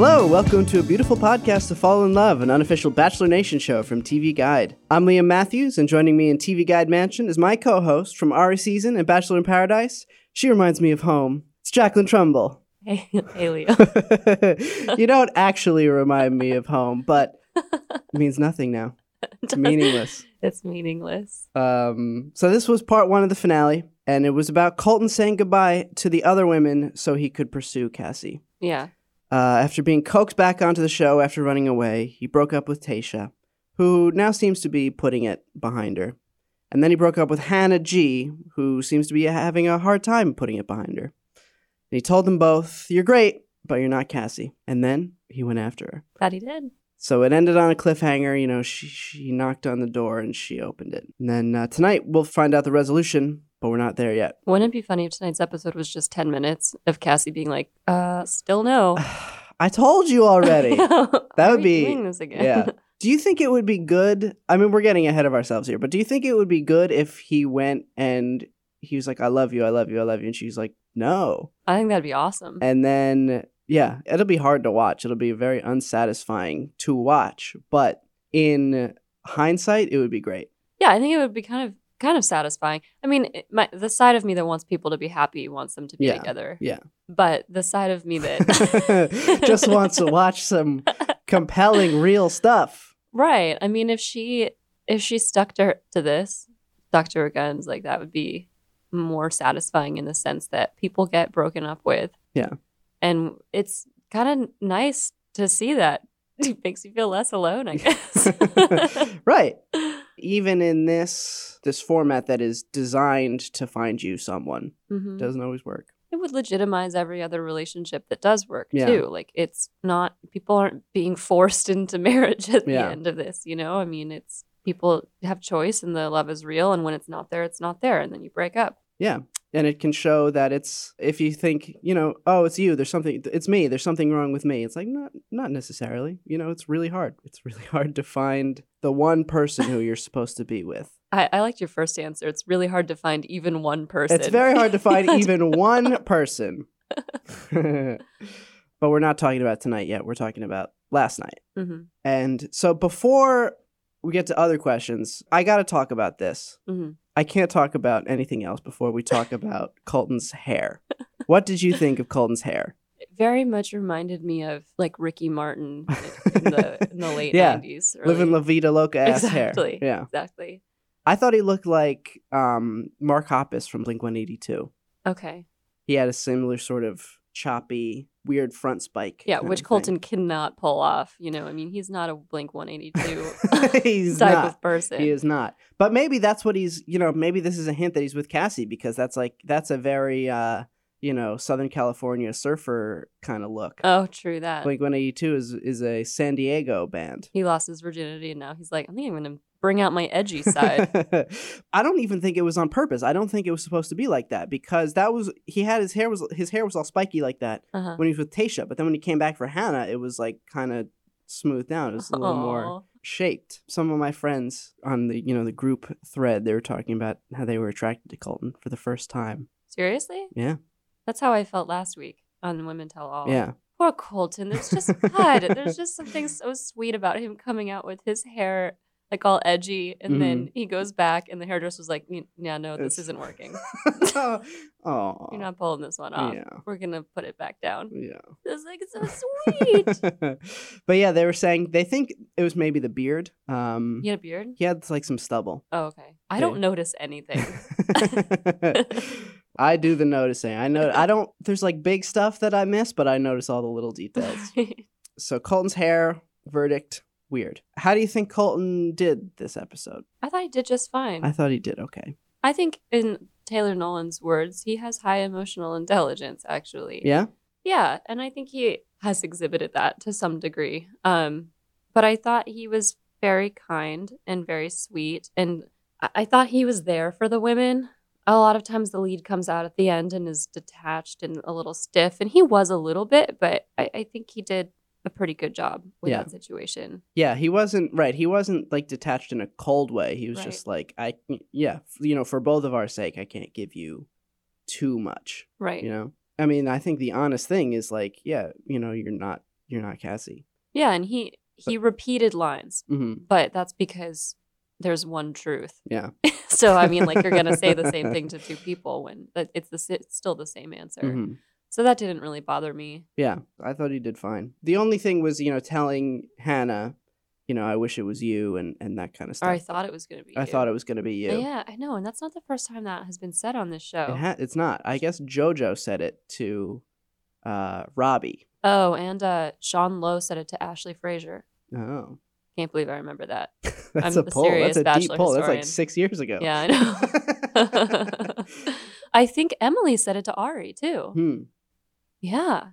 Hello, welcome to a beautiful podcast to fall in love, an unofficial Bachelor Nation show from TV Guide. I'm Liam Mathews, and joining me in TV Guide Mansion is my co-host from Arie Season and Bachelor in Paradise. She reminds me of home. It's Jacqueline Trumbull. Hey, hey Leo. you don't actually remind me of home, but it means nothing now. It's meaningless. It's meaningless. Um, so this was part one of the finale, and it was about Colton saying goodbye to the other women so he could pursue Cassie. Yeah. Uh, after being coaxed back onto the show after running away, he broke up with Tayshia, who now seems to be putting it behind her. And then he broke up with Hannah G, who seems to be having a hard time putting it behind her. And he told them both, You're great, but you're not Cassie. And then he went after her. That he did. So it ended on a cliffhanger. You know, she, she knocked on the door and she opened it. And then uh, tonight we'll find out the resolution, but we're not there yet. Wouldn't it be funny if tonight's episode was just 10 minutes of Cassie being like, uh, still no. I told you already. that would be- doing this again. yeah. Do you think it would be good? I mean, we're getting ahead of ourselves here, but do you think it would be good if he went and he was like, I love you, I love you, I love you. And she's like, no. I think that'd be awesome. And then, yeah, it'll be hard to watch. It'll be very unsatisfying to watch. But in hindsight, it would be great. yeah, I think it would be kind of kind of satisfying. I mean, it, my, the side of me that wants people to be happy wants them to be Yeah, together. yeah. But the side of me that Just wants to watch some compelling, real stuff. Right. I mean, if she if she stuck to her, to this, stuck to her guns, like that would be more satisfying in the sense that people get broken up with. Yeah. And it's kind of nice to see that. It makes you feel less alone, I guess. right. Even in this this format that is designed to find you someone, Mhm. doesn't always work. It would legitimize every other relationship that does work Yeah. too. Like it's not people aren't being forced into marriage at Yeah. the end of this, you know? I mean, it's people have choice and the love is real and when it's not there, it's not there and then you break up. Yeah. And it can show that it's if you think, you know, oh, it's you, there's something it's me, there's something wrong with me. It's like not not necessarily. You know, it's really hard. It's really hard to find the one person who you're supposed to be with. I, I liked your first answer. It's really hard to find even one person. It's very hard to find even one person. but we're not talking about tonight yet. We're talking about last night. hmm And so before we get to other questions, I got to talk about this. hmm I can't talk about anything else before we talk about Colton's hair. What did you think of Colton's hair? It very much reminded me of like Ricky Martin in the in the late Yeah. nineties. Living La Vida Loca ass Exactly. hair. Yeah. Exactly. I thought he looked like um, Mark Hoppus from Blink 182. Okay. He had a similar sort of choppy, weird front spike. Yeah, which. Colton cannot pull off. You know, I mean, he's not a Blink One Eighty Two He's type not. of person. He is not. But maybe that's what he's, you know, maybe this is a hint that he's with Cassie because that's like, that's a very, uh, you know, Southern California surfer kind of look. Oh, true that. Blink 182 is, is a San Diego band. he lost his virginity, and now he's like, I think I'm going to bring out my edgy side. I don't even think it was on purpose. I don't think it was supposed to be like that because that was, he had his hair was, his hair was all spiky like that Uh-huh. when he was with Tayshia. But then when he came back for Hannah, it was like kind of smoothed down. It was a little more shaped. Some of my friends on the you know the group thread they were talking about how they were attracted to Colton for the first time. Seriously? Yeah, That's how I felt last week on Women Tell All. yeah, Poor Colton. There's just God. There's just something so sweet about him coming out with his hair like all edgy, and then he goes back, and the hairdresser was like, "Yeah, no, this Mm-hmm. It's- isn't working. oh, You're not pulling this one off. Yeah. We're gonna put it back down." yeah. It's like it's so sweet. but yeah, they were saying they think it was maybe the beard. Um, he had a beard. he had like some stubble. Oh, okay. I Yeah. don't notice anything. I do the noticing. I know. I don't. There's like big stuff that I miss, but I notice all the little details. so Colton's hair verdict weird. How do you think Colton did this episode? I thought he did just fine. I thought he did okay. I think, in Taylor Nolan's words, he has high emotional intelligence. Actually, Yeah. yeah, and I think he has exhibited that to some degree. Um, but I thought he was very kind and very sweet, and I, I thought he was there for the women. A lot of times, the lead comes out at the end and is detached and a little stiff, and he was a little bit, but I, I think he did a pretty good job with Yeah. that situation. Yeah, he wasn't right. He wasn't like detached in a cold way. He was Right. just like, I, yeah, you know, for both of our sake, I can't give you too much. Right. You know, I mean, I think the honest thing is like, yeah, you know, you're not you're not Cassie. Yeah, and he he repeated lines, hmm but that's because there's one truth. Yeah. so I mean, like you're gonna say the same thing to two people when it's the it's still the same answer. hmm So that didn't really bother me. Yeah, I thought he did fine. The only thing was, you know, telling Hannah, you know, I wish it was you and and that kind of stuff. Or I thought it was gonna be. I you. thought it was going to be you. Yeah, I know, and that's not the first time that has been said on this show. It ha- it's not. I guess JoJo said it to uh, Robby. oh, and uh, Sean Lowe said it to AshLee Frazier. Oh, Can't believe I remember that. that's I'm a poll. That's a deep poll. That's like six years ago. Yeah, I know. I think Emily said it to Arie too. hmm. Yeah,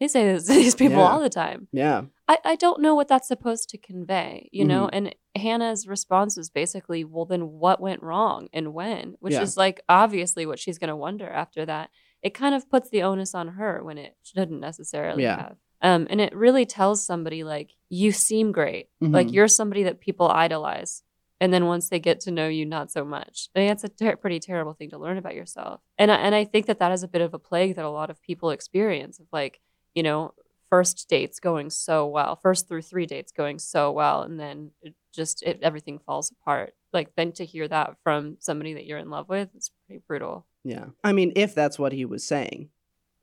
they say this to these people Yeah. all the time. Yeah. I, I don't know what that's supposed to convey, you know? Mm-hmm. And Hannah's response was basically, well, then what went wrong and when? Which Yeah. is like obviously what she's going to wonder after that. It kind of puts the onus on her when it shouldn't necessarily Yeah. have. Um, and it really tells somebody, like, you seem great. Like, Mhm. you're somebody that people idolize. And then once they get to know you, not so much. I mean, that's a ter- pretty terrible thing to learn about yourself. And I, and I think that that is a bit of a plague that a lot of people experience of like, you know, first dates going so well, first through three dates going so well, and then it just it, everything falls apart. Like then to hear that from somebody that you're in love with, it's pretty brutal. Yeah. I mean, if that's what he was saying,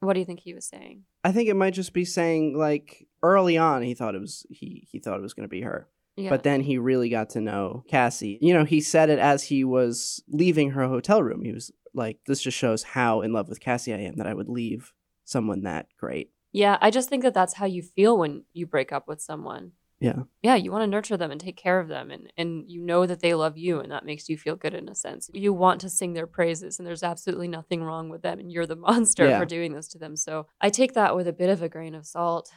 What do you think he was saying? I think it might just be saying like early on he thought it was he he thought it was going to be her. Yeah. But then he really got to know Cassie. You know, he said it as he was leaving her hotel room. He was like, "This just shows how in love with Cassie I am that I would leave someone that great." yeah, I just think that that's how you feel when you break up with someone. Yeah. Yeah, you want to nurture them and take care of them and and you know that they love you and that makes you feel good in a sense. You want to sing their praises and there's absolutely nothing wrong with them and you're the monster Yeah. for doing this to them. So, I take that with a bit of a grain of salt.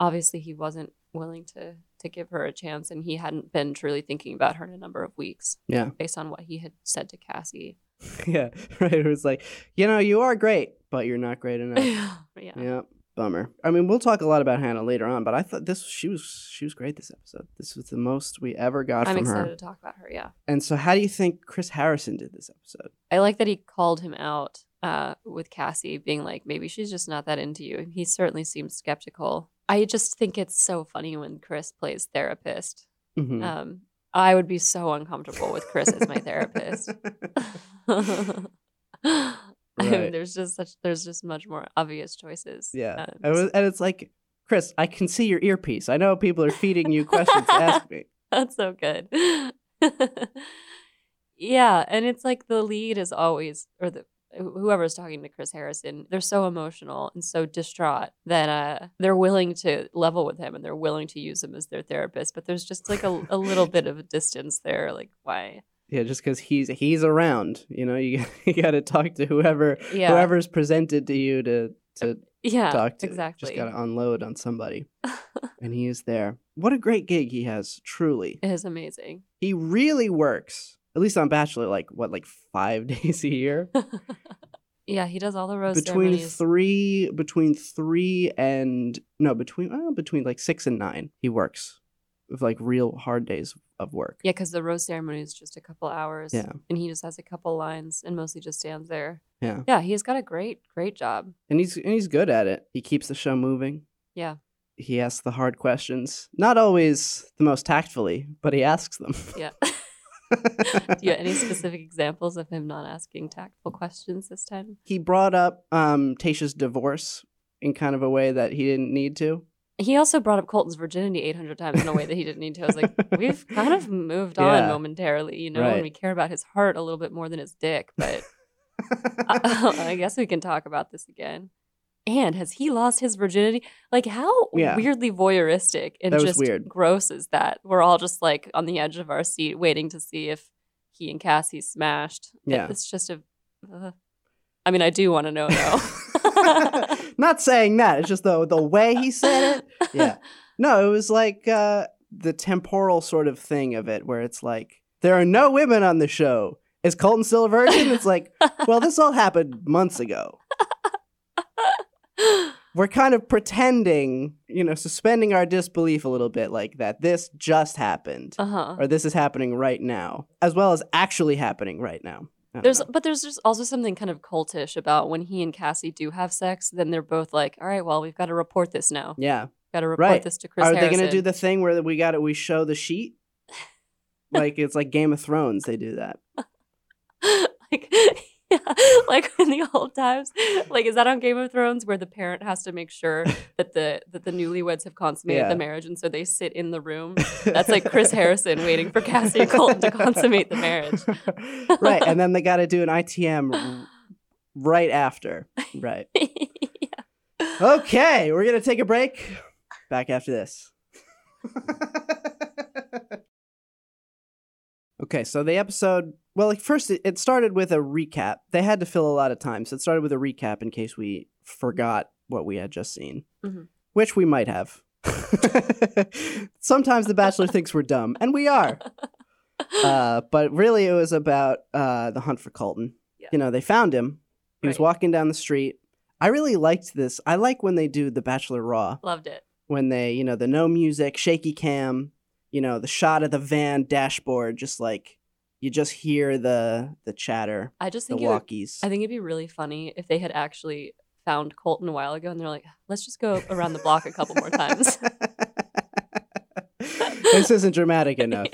Obviously, he wasn't willing to to give her a chance and he hadn't been truly thinking about her in a number of weeks Yeah. based on what he had said to Cassie. yeah. Right. It was like, you know, you are great, but you're not great enough. yeah. yeah. Bummer. I mean, we'll talk a lot about Hannah later on, but I thought this she was she was great this episode. This was the most we ever got from. I'm from excited her. to talk about her, yeah. And so, how do you think Chris Harrison did this episode? I like that he called him out uh, with Cassie, being like, maybe she's just not that into you. He certainly seems skeptical. I just think it's so funny when Chris plays therapist. Mhm. Um, I would be so uncomfortable with Chris as my therapist. I mean, there's just such there's just much more obvious choices. Yeah. Um, It was- and it's like, Chris, I can see your earpiece. I know people are feeding you questions to ask me. That's so good. yeah, and it's like the lead is always or the whoever's talking to Chris Harrison, they're so emotional and so distraught that uh, they're willing to level with him and they're willing to use him as their therapist. But there's just like a, a little bit of a distance there. Like, why? Yeah, just because he's he's around, you know, you you got to talk to whoever Yeah, whoever's presented to you to to yeah, talk to. exactly. Just got to unload on somebody, and he is there. What a great gig he has, truly. it is amazing. He really works. At least on Bachelor, like what, like five days a year. yeah, he does all the rose between ceremonies. three, between three and no, between uh, between like six and nine, he works with like real hard days of work. yeah, because the rose ceremony is just a couple hours. Yeah. and he just has a couple lines and mostly just stands there. Yeah. Yeah, he's got a great, great job. and he's and he's good at it. He keeps the show moving. Yeah. He asks the hard questions, not always the most tactfully, but he asks them. Yeah. Do you have any specific examples of him not asking tactful questions this time? he brought up um, Tayshia's divorce in kind of a way that he didn't need to. He also brought up Colton's virginity 800 times in a way that he didn't need to. I was like, we've kind of moved on Yeah. momentarily, you know, Right. and we care about his heart a little bit more than his dick. But I, I guess we can talk about this again. And has he lost his virginity? Like, how Yeah. weirdly voyeuristic and just weird. gross is that? We're all just like on the edge of our seat, waiting to see if he and Cassie smashed. Yeah. it's just a. Uh, I mean, I do want to know though. Not saying that. It's just the the way he said it. Yeah. No, it was like uh, the temporal sort of thing of it, where it's like there are no women on the show. Is Colton still a virgin? It's like, well, this all happened months ago. We're kind of pretending, you know, suspending our disbelief a little bit, like that this just happened, uh huh. or this is happening right now, as well as actually happening right now. There's, know. but there's just also something kind of cultish about when he and Cassie do have sex. Then they're both like, "All right, well, we've got to report this now." yeah, Got to report Right. this to Chris Are they going to do the thing where we got it? We show the sheet, like it's like Game of Thrones. They do that. like, yeah, like in the old times. Like, is that on Game of Thrones where the parent has to make sure that the that the newlyweds have consummated Yeah. the marriage, and so they sit in the room? That's like Chris Harrison waiting for Cassie and Colton to consummate the marriage. right, and then they got to do an ITM right after. Right. yeah. Okay, we're gonna take a break. Back after this. Okay, so the episode. Well, like first, it, it started with a recap. They had to fill a lot of time, so it started with a recap in case we forgot what we had just seen, Mhm. which we might have. Sometimes the Bachelor thinks we're dumb, and we are. Uh, but really, it was about uh, the hunt for Colton. Yeah. You know, they found him. He was walking down the street. I really liked this. I like when they do the Bachelor Raw, Loved it. when they, you know, the no music, shaky cam, you know, the shot of the van dashboard, just like you just hear the the chatter, I just the think it would. I think it'd be really funny if they had actually found Colton a while ago, and they're like, "Let's just go around the block a couple more times." this isn't dramatic enough.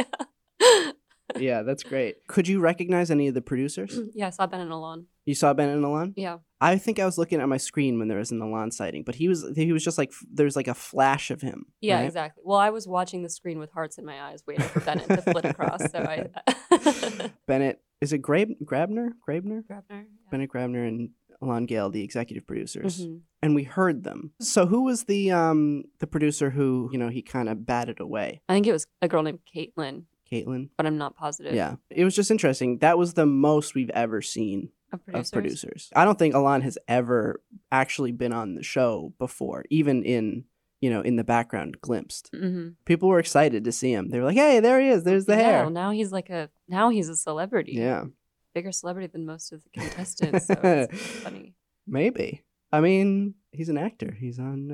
yeah. Yeah, that's great. Could you recognize any of the producers? yeah, I saw Ben and Elan. You saw Ben and Elan? Yeah. I think I was looking at my screen when there was an Elan sighting, but he was he was just like there's like a flash of him. Yeah, right? exactly. Well, I was watching the screen with hearts in my eyes, waiting for Bennett to flit across. So I, Bennett is it Grab Graebner? Graebner? Graebner. Bennett Graebner and Elan Gale, the executive producers. Mhm. And we heard them. So who was the um the producer who, you know, he kind of batted away? I think it was a girl named Caitlin, Caitlin? but I'm not positive. Yeah. It was just interesting. That was the most we've ever seen of producers. of producers. I don't think Elan has ever actually been on the show before, even in, you know, in the background glimpsed. hmm People were excited to see him. They were like, "Hey, there he is. There's the yeah, hair." now he's like a now he's a celebrity. Yeah. bigger celebrity than most of the contestants. So it's funny. Maybe. I mean, he's an actor. He's on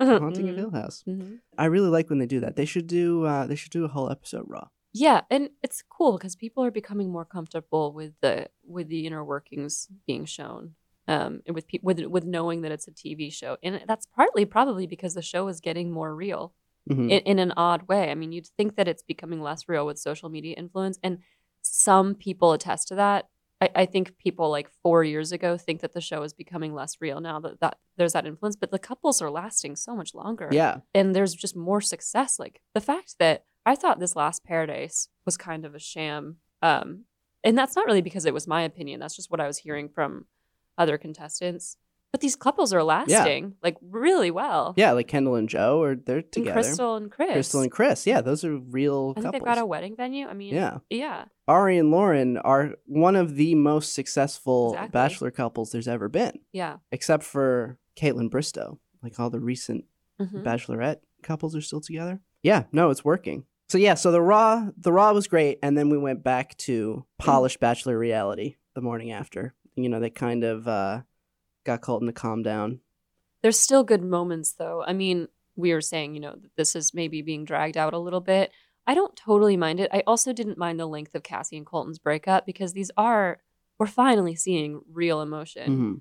uh, Haunting of Mhm. Hill House. Mhm. I really like when they do that. They should do. Uh, they should do a whole episode raw. Yeah, and it's cool because people are becoming more comfortable with the with the inner workings being shown, um, and with pe- with with knowing that it's a TV show, and that's partly probably because the show is getting more real Mhm. in, in an odd way. I mean, you'd think that it's becoming less real with social media influence, and some people attest to that. I, I think people like four years ago think that the show is becoming less real now that, that there's that influence, but the couples are lasting so much longer yeah. and there's just more success. Like the fact that I thought this last Paradise was kind of a sham, um, and that's not really because it was my opinion. That's just what I was hearing from other contestants. But these couples are lasting like really well. Yeah, like Kendall and Joe, or they're And together. Krystal and Chris. Krystal and Chris. Yeah, those are real I think couples. they've got a wedding venue. I mean, yeah. yeah, Arie and Lauren are one of the most successful Exactly. bachelor couples there's ever been, yeah. except for Kaitlyn Bristowe. Like all the recent Mhm. bachelorette couples are still together. Yeah, no, it's working. So yeah, so the raw the raw was great, and then we went back to polished bachelor reality the morning after. You know, they kind of uh, got Colton to calm down. There's still good moments though. I mean, we were saying, you know, that this is maybe being dragged out a little bit. I don't totally mind it. I also didn't mind the length of Cassie and Colton's breakup because these are we're finally seeing real emotion. Mhm.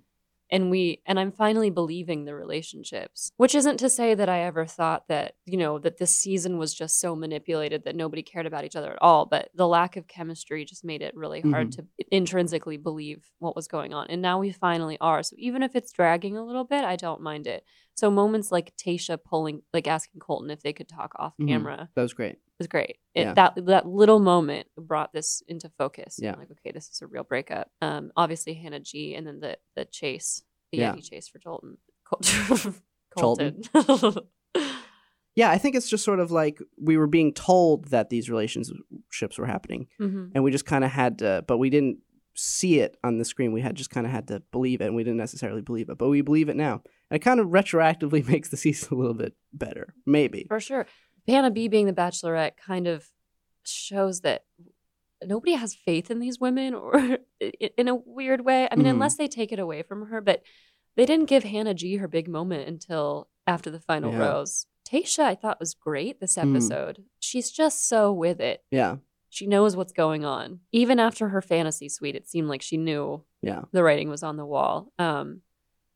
And we and i'm finally believing the relationships which isn't to say that i ever thought that you know that this season was just so manipulated that nobody cared about each other at all but the lack of chemistry just made it really hard mm-hmm. to intrinsically believe what was going on and now we finally are. So even if it's dragging a little bit i don't mind it so moments like tayshia pulling like asking colton if they could talk off Mhm. camera That was great. It was great. It, Yeah. That that little moment brought this into focus. I'm Yeah. like okay, this is a real breakup. Um, obviously Hannah G, and then the the chase, the Yeah. Yeti chase for Jolton. Col- Colton. Colton. Yeah, I think it's just sort of like we were being told that these relationships were happening, hmm and we just kind of had to, but we didn't see it on the screen. We had just kind of had to believe it, and we didn't necessarily believe it, but we believe it now. And it kind of retroactively makes the season a little bit better, maybe. For sure. Hannah B being the Bachelorette kind of shows that nobody has faith in these women, or in a weird way. I mean, Mhm. unless they take it away from her, but they didn't give Hannah G her big moment until after the final Yeah. rose. Tayshia, I thought was great this Mhm. episode. She's just so with it. Yeah, She knows what's going on. Even after her fantasy suite, it seemed like she knew yeah, the writing was on the wall. Um,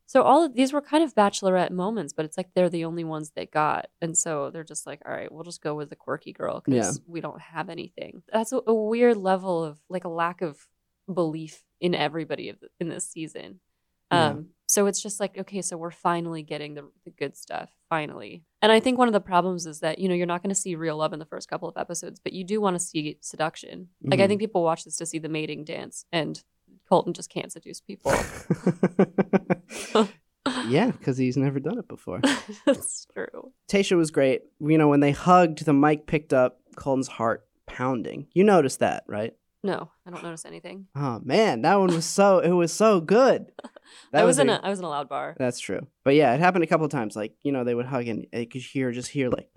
So all of these were kind of bachelorette moments, but it's like they're the only ones they got. And so they're just like, all right, we'll just go with the quirky girl because we don't have anything. That's a, a weird level of like a lack of belief in everybody of the- in this season. Yeah. Um, so it's just like, okay, so we're finally getting the, the good stuff, finally. And I think one of the problems is that, you know, you're not going to see real love in the first couple of episodes, but you do want to see seduction. Like, I Mhm. think people watch this to see the mating dance, and Colton just can't seduce people. yeah, because he's never done it before. That's true. Tayshia was great. You know, when they hugged, the mic picked up Colton's heart pounding. You noticed that, right? No, I don't notice anything. Oh man, that one was so it was so good. That I was, in a- a I was in a loud bar. That's true. But yeah, it happened a couple of times. Like, you know, they would hug and they could hear just hear like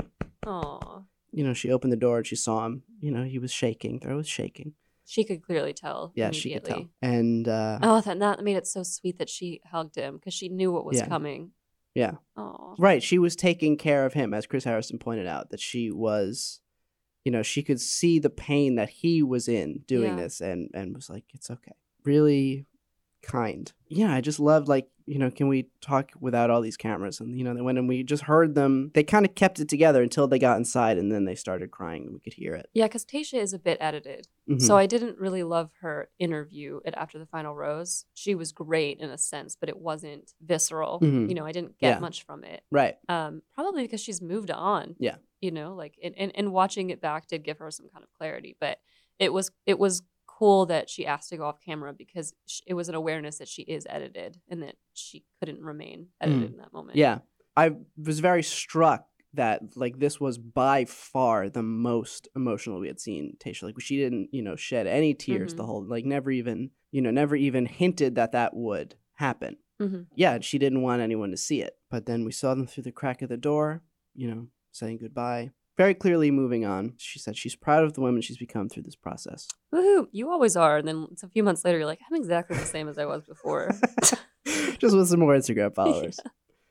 Oh, you know, she opened the door and she saw him. You know, he was shaking. Throw was shaking. she could clearly tell. Yeah, she could tell. And uh Oh, that that made it so sweet that she hugged him because she knew what was Yeah. coming. Yeah. Oh, right, she was taking care of him, as Chris Harrison pointed out, that she was you know, she could see the pain that he was in doing Yeah. this and and was like, It's okay. Really kind. Yeah, I just loved like, you know, can we talk without all these cameras? And you know, they went and we just heard them. They kind of kept it together until they got inside and then they started crying and we could hear it. yeah, because Tayshia is a bit edited. Mhm. So I didn't really love her interview at after the final rose. She was great in a sense, but it wasn't visceral. Mhm. You know, I didn't get Yeah. much from it. right. Um, probably because she's moved on. Yeah. You know, like and, and, and watching it back did give her some kind of clarity. But it was it was cool that she asked to go off camera because it was an awareness that she is edited and that she couldn't remain edited in that moment. Mm. Yeah. I was very struck that like this was by far the most emotional we had seen Tayshia. Like she didn't, you know, shed any tears the Mhm. whole like never even, you know, never even hinted that that would happen. Mhm. Yeah, she didn't want anyone to see it. But then we saw them through the crack of the door, you know, saying goodbye. Very clearly moving on. She said she's proud of the women she's become through this process. Woohoo! You always are. And then it's a few months later, you're like, I'm exactly the same as I was before. Just with some more Instagram followers.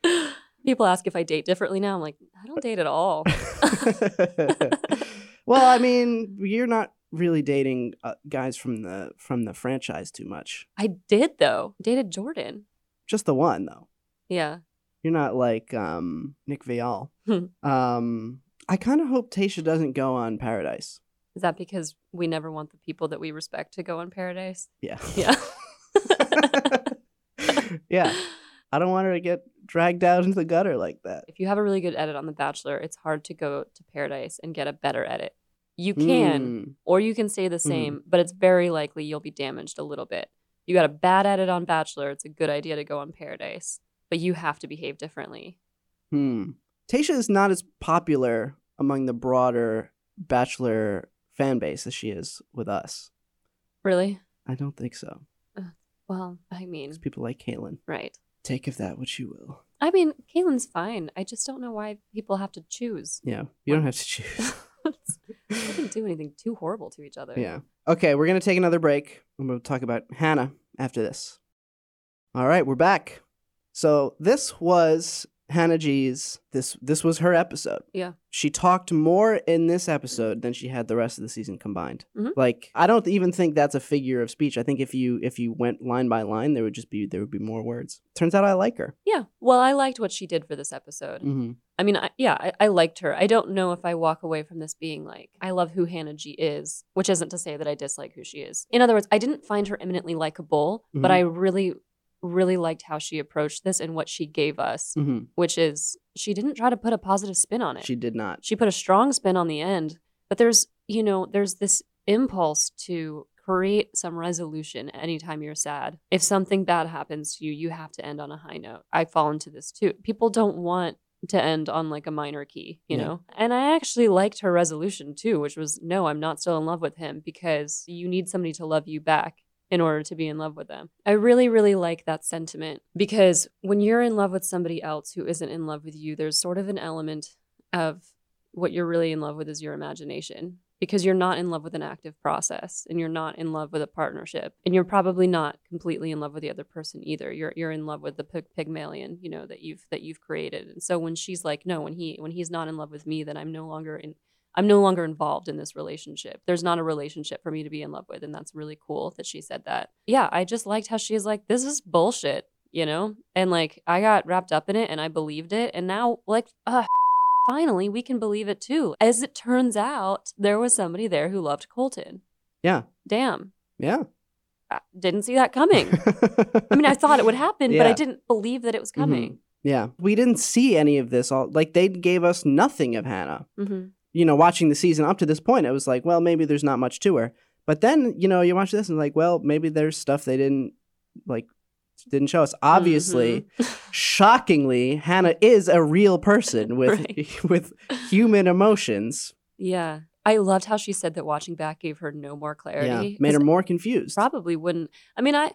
People ask if I date differently now. I'm like, I don't date at all. well, I mean, you're not really dating uh, guys from the from the franchise too much. I did though. Dated Jordan. Just the one though. Yeah. You're not like um, Nick Viall. Hmm. um, I kind of hope Tayshia doesn't go on Paradise. Is that because we never want the people that we respect to go on Paradise? Yeah. Yeah. yeah. I don't want her to get dragged out into the gutter like that. if you have a really good edit on The Bachelor, it's hard to go to Paradise and get a better edit. You can, Mm, or you can stay the same, but it's very likely you'll be damaged a little bit. You got a bad edit on Bachelor, it's a good idea to go on Paradise, but you have to behave differently. hmm. Tayshia is not as popular among the broader Bachelor fan base as she is with us. Really? I don't think so. Well, I mean, people like Caitlyn. right. Take of that what you will. I mean, Caitlin's fine. I just don't know why people have to choose. Yeah, you don't have to choose. they didn't do anything too horrible to each other. yeah. Okay, we're going to take another break and we'll talk about Hannah after this. All right, we're back. So this was Hannah G's this this was her episode. Yeah. She talked more in this episode than she had the rest of the season combined. Mhm. Like I don't even think that's a figure of speech. I think if you if you went line by line there would just be there would be more words. Turns out I like her. Yeah. Well, I liked what she did for this episode. Mhm. I mean, I, yeah, I, I liked her. I don't know if I walk away from this being like, I love who Hannah G is, which isn't to say that I dislike who she is. In other words, I didn't find her eminently likable, but Mhm. I really, really liked how she approached this and what she gave us, Mhm. which is she didn't try to put a positive spin on it. She did not. she put a strong spin on the end, but there's, you know, there's this impulse to create some resolution anytime you're sad. If something bad happens to you, you have to end on a high note. I fall into this too. People don't want to end on like a minor key, you Yeah. know? And I actually liked her resolution too, which was no, I'm not still in love with him because you need somebody to love you back in order to be in love with them. I really, really like that sentiment because when you're in love with somebody else who isn't in love with you, there's sort of an element of what you're really in love with is your imagination because you're not in love with an active process and you're not in love with a partnership and you're probably not completely in love with the other person either you're you're in love with the pygmalion you know that you've that you've created and so when she's like no when he when he's not in love with me then I'm no longer in I'm no longer involved in this relationship. There's not a relationship for me to be in love with. And that's really cool that she said that. Yeah, I just liked how she's like, this is bullshit. you know? And like I got wrapped up in it and I believed it. And now, like, uh, finally, we can believe it too. As it turns out, there was somebody there who loved Colton. Yeah. Damn. Yeah. I didn't see that coming. I mean, I thought it would happen, but I didn't believe that it was coming. Yeah. We didn't see any of this all like they gave us nothing of Hannah. hmm You know, watching the season up to this point, it was like, well, maybe there's not much to her. But then, you know, you watch this and like, well, maybe there's stuff they didn't like didn't show us. Obviously, Mm-hmm. shockingly, Hannah is a real person with Right. with human emotions. Yeah. I loved how she said that watching back gave her no more clarity. Yeah. Made her more confused. probably wouldn't. I mean, I,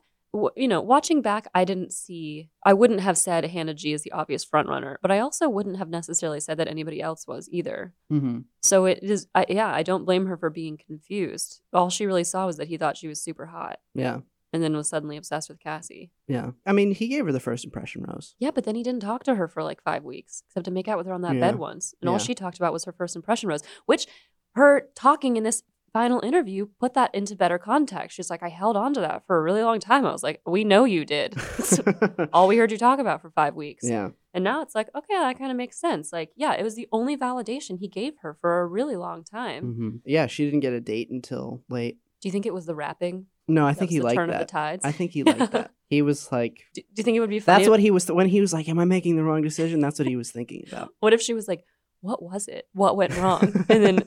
you know, watching back, I didn't see, I wouldn't have said Hannah G is the obvious front runner, but I also wouldn't have necessarily said that anybody else was either. hmm So it is, I, yeah, I don't blame her for being confused. All she really saw was that he thought she was super hot Yeah. and then was suddenly obsessed with Cassie. Yeah. I mean, he gave her the first impression rose. Yeah, but then he didn't talk to her for like five weeks, except to make out with her on that Yeah. bed once. And all she talked about was her first impression rose, which her talking in this final interview put that into better context. She's like, I held on to that for a really long time. I was like, we know you did. All we heard you talk about for five weeks. yeah. And now it's like, okay, that kind of makes sense. Like, yeah, it was the only validation he gave her for a really long time. hmm Yeah. She didn't get a date until late. Do you think it was the rapping? No, I That think he the liked turn of the tides. I think he liked that. He was like, do, do you think it would be funny? that's what he was, when he was like, am I making the wrong decision? That's what he was thinking about. What if she was like, what was it? What went wrong? and then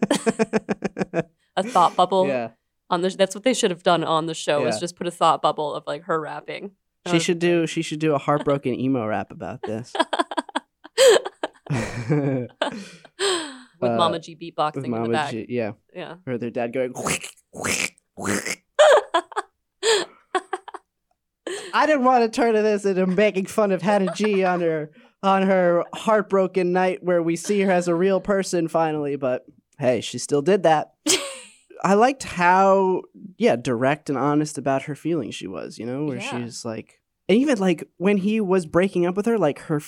a thought bubble yeah. on the. That's what they should have done on the show. Is just put a thought bubble of like her rapping. She should do, she should do a heartbroken emo rap about this. with Uh, Mama G beatboxing With in the Mama back. G, yeah. Yeah. Or their dad going, I didn't want to turn to this into making fun of Hannah G on her on her heartbroken night where we see her as a real person finally, but hey, she still did that. I liked how yeah, direct and honest about her feelings she was, you know, where Yeah. she's like and even like when he was breaking up with her, like her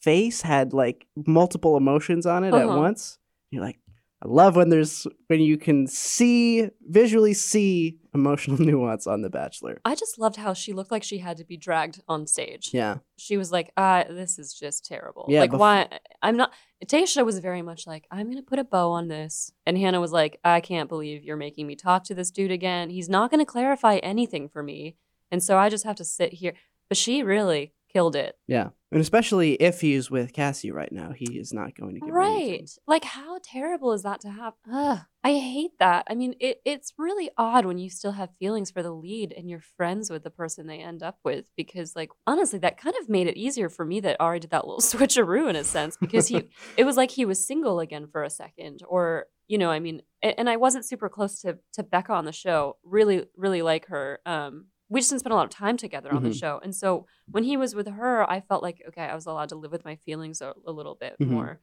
face had like multiple emotions on it at Uh-huh. once. You're like, I love when there's when you can see visually see emotional nuance on The Bachelor. I just loved how she looked like she had to be dragged on stage. Yeah. She was like, uh, this is just terrible. Yeah, like, bef- why? I'm not. Tayshia was very much like, I'm going to put a bow on this. And Hannah was like, I can't believe you're making me talk to this dude again. He's not going to clarify anything for me. And so I just have to sit here. But she really killed it. Yeah. And especially if he's with Cassie right now, he is not going to anything. Right. Like, how terrible is that to have? Ugh, I hate that. I mean, it, it's really odd when you still have feelings for the lead and you're friends with the person they end up with because, like, honestly, that kind of made it easier for me that Arie did that little switcheroo in a sense because he, it was like he was single again for a second or, you know, I mean, a- and I wasn't super close to, to Becca on the show. Really, really like her. Um, we just didn't spend a lot of time together on the Mhm. show. And so when he was with her, I felt like, okay, I was allowed to live with my feelings a, a little bit Mhm. more.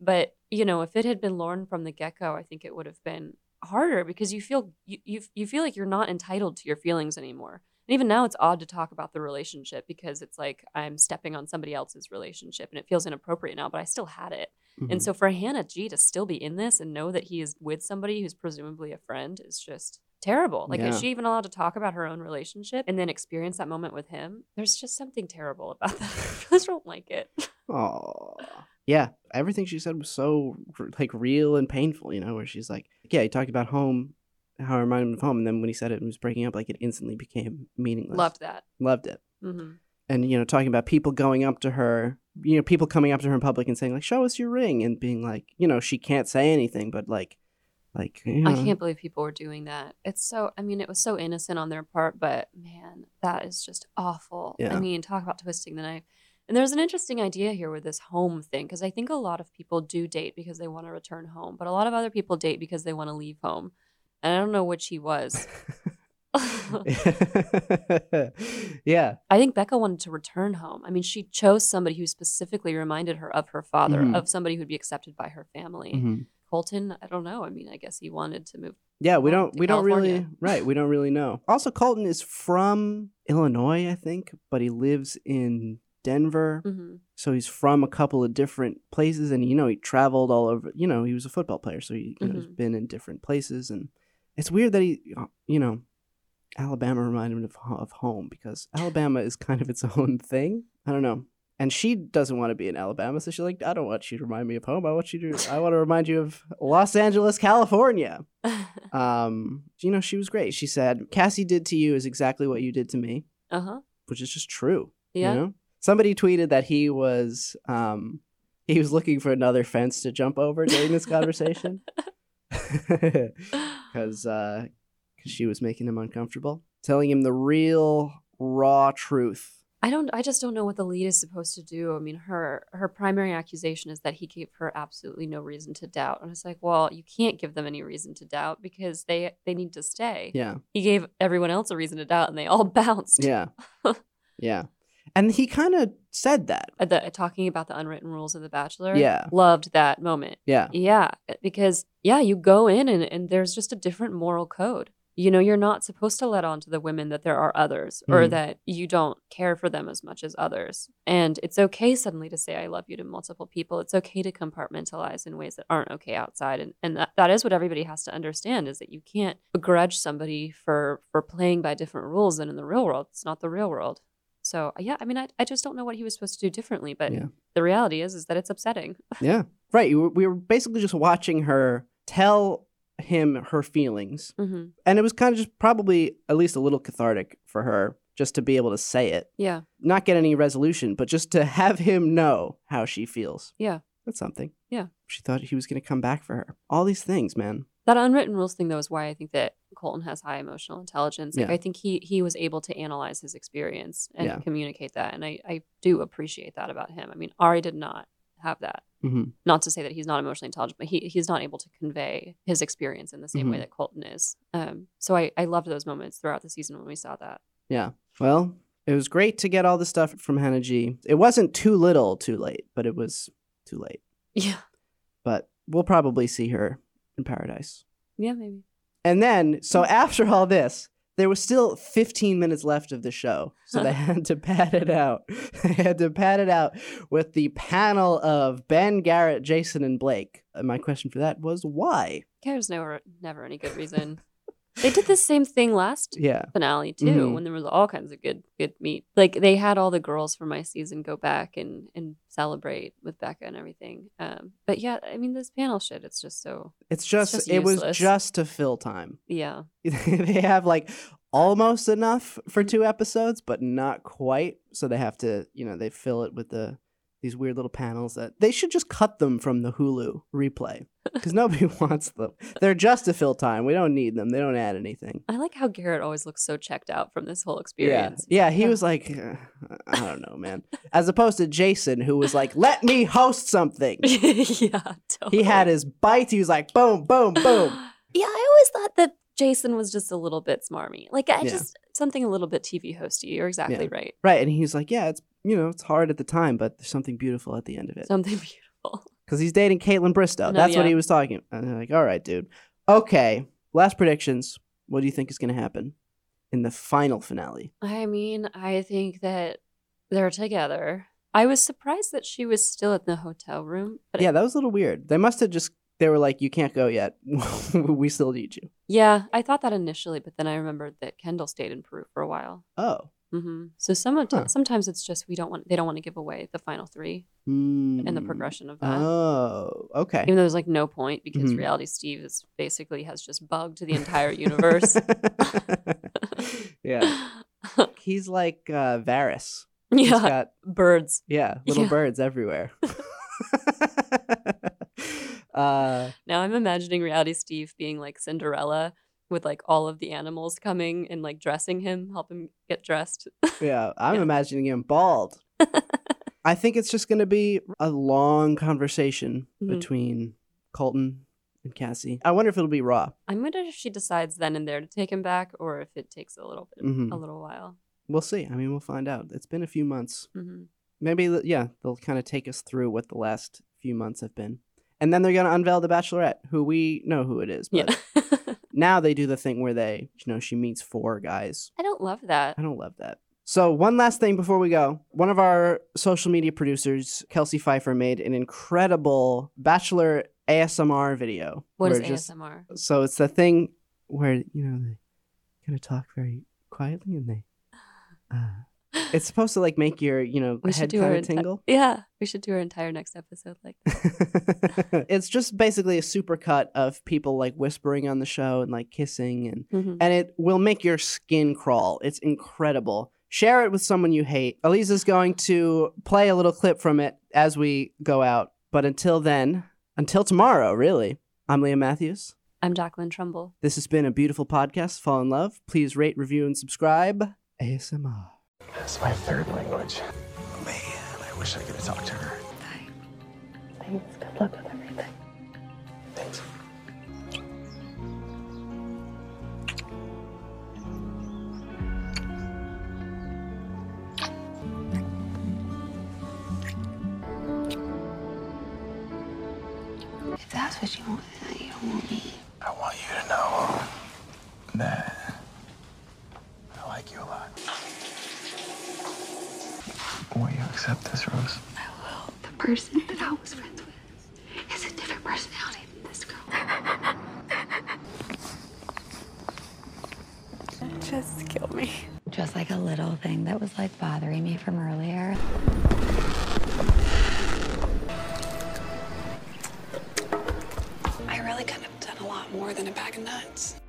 But you know, if it had been Lauren from the get go, I think it would have been harder because you feel you, you you feel like you're not entitled to your feelings anymore. And even now, it's odd to talk about the relationship because it's like I'm stepping on somebody else's relationship, and it feels inappropriate now. But I still had it, Mhm. and so for Hannah G to still be in this and know that he is with somebody who's presumably a friend is just terrible. Like, Yeah. is she even allowed to talk about her own relationship and then experience that moment with him? There's just something terrible about that. I just don't like it. Aw. Yeah, everything she said was so like real and painful, you know, where she's like, yeah, he talked about home, how it reminded him of home, and then when he said it and was breaking up, like it instantly became meaningless. Loved that. Loved it. hmm And, you know, talking about people going up to her, you know, people coming up to her in public and saying, like, show us your ring, and being like, you know, she can't say anything, but like, like, you I can't believe people were doing that. It's so, I mean, it was so innocent on their part, but man, that is just awful. Yeah. I mean, talk about twisting the knife. And there's an interesting idea here with this home thing, because I think a lot of people do date because they want to return home, but a lot of other people date because they want to leave home. And I don't know which he was. yeah. I think Becca wanted to return home. I mean, she chose somebody who specifically reminded her of her father, Mhm. of somebody who'd be accepted by her family. Mhm. Colton, I don't know. I mean, I guess he wanted to move. Yeah, we don't we don't really right, we don't really know. Also Colton is from Illinois, I think, but he lives in Denver. Mhm. So he's from a couple of different places and you know, he traveled all over, you know, he was a football player, so he you know, he's Mhm. been in different places and it's weird that he uh, you know, Alabama reminded him of, of home because Alabama is kind of its own thing. I don't know. And she doesn't want to be in Alabama, so she's like, I don't want you to remind me of home. I want you to I want to remind you of Los Angeles, California. Um, you know, she was great. She said, Cassie did to you is exactly what you did to me, uh huh. which is just true. Yeah. You know? Somebody tweeted that he was um he was looking for another fence to jump over during this conversation. Because uh, 'cause she was making him uncomfortable, telling him the real raw truth. I don't. I just don't know what the lead is supposed to do. I mean, her her primary accusation is that he gave her absolutely no reason to doubt, and it's like, well, you can't give them any reason to doubt because they they need to stay. Yeah, He gave everyone else a reason to doubt, and they all bounced. yeah, yeah. And he kind of said that. The, talking about the unwritten rules of The Bachelor. Yeah. loved that moment. Yeah, Yeah, because yeah, you go in and, and there's just a different moral code. You know, you're not supposed to let on to the women that there are others or Mhm. that you don't care for them as much as others. And it's okay suddenly to say I love you to multiple people. It's okay to compartmentalize in ways that aren't okay outside. And and that, that is what everybody has to understand is that you can't begrudge somebody for for playing by different rules than in the real world. It's not the real world. So yeah, I mean I, I just don't know what he was supposed to do differently, but Yeah. the reality is is that it's upsetting. yeah. Right. We were basically just watching her tell him her feelings hmm and it was kind of just probably at least a little cathartic for her just to be able to say it Yeah. not get any resolution but just to have him know how she feels Yeah. that's something Yeah. she thought he was going to come back for her all these things man That unwritten rules thing, though, is why I think that Colton has high emotional intelligence. Like, Yeah. I think he he was able to analyze his experience and Yeah. communicate that, and I I do appreciate that about him. I mean, Arie did not have that. hmm Not to say that he's not emotionally intelligent, but he he's not able to convey his experience in the same way Mhm. that Colton is. Um, so I I loved those moments throughout the season when we saw that. yeah well it was great to get all the stuff from hannah g it wasn't too little too late but it was too late Yeah. but we'll probably see her in paradise Yeah, maybe. And then, so after all this, there was still 15 minutes left of the show. So they had to pad it out. They had to pad it out with the panel of Ben, Garrett, Jason, and Blake. And my question for that was why? There's never never any good reason. They did the same thing last Yeah. finale too Mhm. when there was all kinds of good good meat like they had all the girls from my season go back and and celebrate with becca and everything um but yeah i mean this panel shit it's just so It's just, just it was just to fill time. yeah they have like almost enough for two episodes, but not quite. So they have to, you know, they fill it with the these weird little panels that they should just cut them from the Hulu replay because nobody wants them. They're just to fill time. We don't need them. They don't add anything. i like how garrett always looks so checked out from this whole experience yeah. yeah He was like, "Uh, I don't know, man. As opposed to Jason, who was like, "Let me host something." yeah totally. He had his bites. He was like, "Boom, boom, boom." yeah i always thought that jason was just a little bit smarmy like i Yeah. just something a little bit tv hosty you're exactly right Right, and he's like, "Yeah, it's you know, it's hard at the time, but there's something beautiful at the end of it." something beautiful because he's dating Kaitlyn Bristowe. No, That's what he was talking. And they're like, all right, dude. Okay, last predictions. What do you think is going to happen in the final finale? I mean, I think that they're together. I was surprised that she was still in the hotel room. But yeah, that was a little weird. They must have just. They were like, you can't go yet. we still need you. yeah, I thought that initially, but then I remembered that Kendall stayed in Peru for a while. Oh. Hmm So some of Huh. sometimes it's just we don't want they don't want to give away the final three and the Hmm. progression of that. Oh, okay. Even though there's like no point because Mhm. Reality Steve is basically has just bugged the entire universe. yeah. He's like uh, Varys. He's yeah, got birds. yeah, little Yeah. birds everywhere. uh, Now I'm imagining Reality Steve being like Cinderella with like all of the animals coming and like dressing him, help him get dressed. Yeah, I'm Yeah. imagining him bald. I think it's just going to be a long conversation Mhm. between Colton and Cassie. I wonder if it'll be raw. I wonder if she decides then and there to take him back or if it takes a little bit, Mhm. a little while. We'll see. I mean, we'll find out. It's been a few months. hmm Maybe, yeah, they'll kind of take us through what the last few months have been. And then they're going to unveil the Bachelorette, who we know who it is. But Yeah. now they do the thing where they, you know, she meets four guys. I don't love that. I don't love that. So, one last thing before we go. One of our social media producers, Kelsey Pfeiffer, made an incredible Bachelor ASMR video. What is just- ASMR? So, it's the thing where, you know, they kind of talk very quietly and they. Uh, it's supposed to like make your you know We head kind of enti- tingle. Yeah, we should do our entire next episode like that. it's just basically a super cut of people like whispering on the show and like kissing and Mhm. and it will make your skin crawl. It's incredible. Share it with someone you hate. Elisa's going to play a little clip from it as we go out. But until then, until tomorrow, really, I'm Liam Mathews. I'm Jacqueline Trumbull. This has been a beautiful podcast. Fall in love. Please rate, review, and subscribe. ASMR. That's my third language. Man, I wish I could have talked to her. Thanks. Good luck with everything. Thanks. If that's what you want, you don't want me. I want you to know that I like you a lot. Will you accept this, Rose? I will. The person that I was friends with has a different personality than this girl. Just kill me. Just like a little thing that was like bothering me from earlier. I really could have done a lot more than a bag of nuts.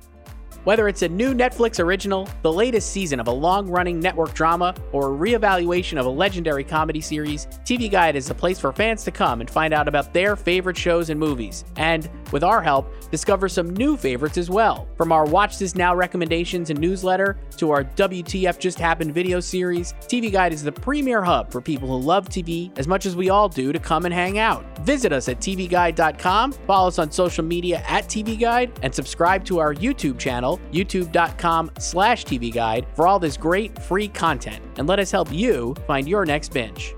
Whether it's a new Netflix original, the latest season of a long running network drama, or a reevaluation of a legendary comedy series, TV Guide is the place for fans to come and find out about their favorite shows and movies. And, with our help, discover some new favorites as well. From our Watch This Now recommendations and newsletter to our WTF Just Happened video series, TV Guide is the premier hub for people who love TV as much as we all do to come and hang out. Visit us at tvguide.com, follow us on social media at TV Guide, and subscribe to our YouTube channel, youtube.com slash TV Guide, for all this great free content. And let us help you find your next binge.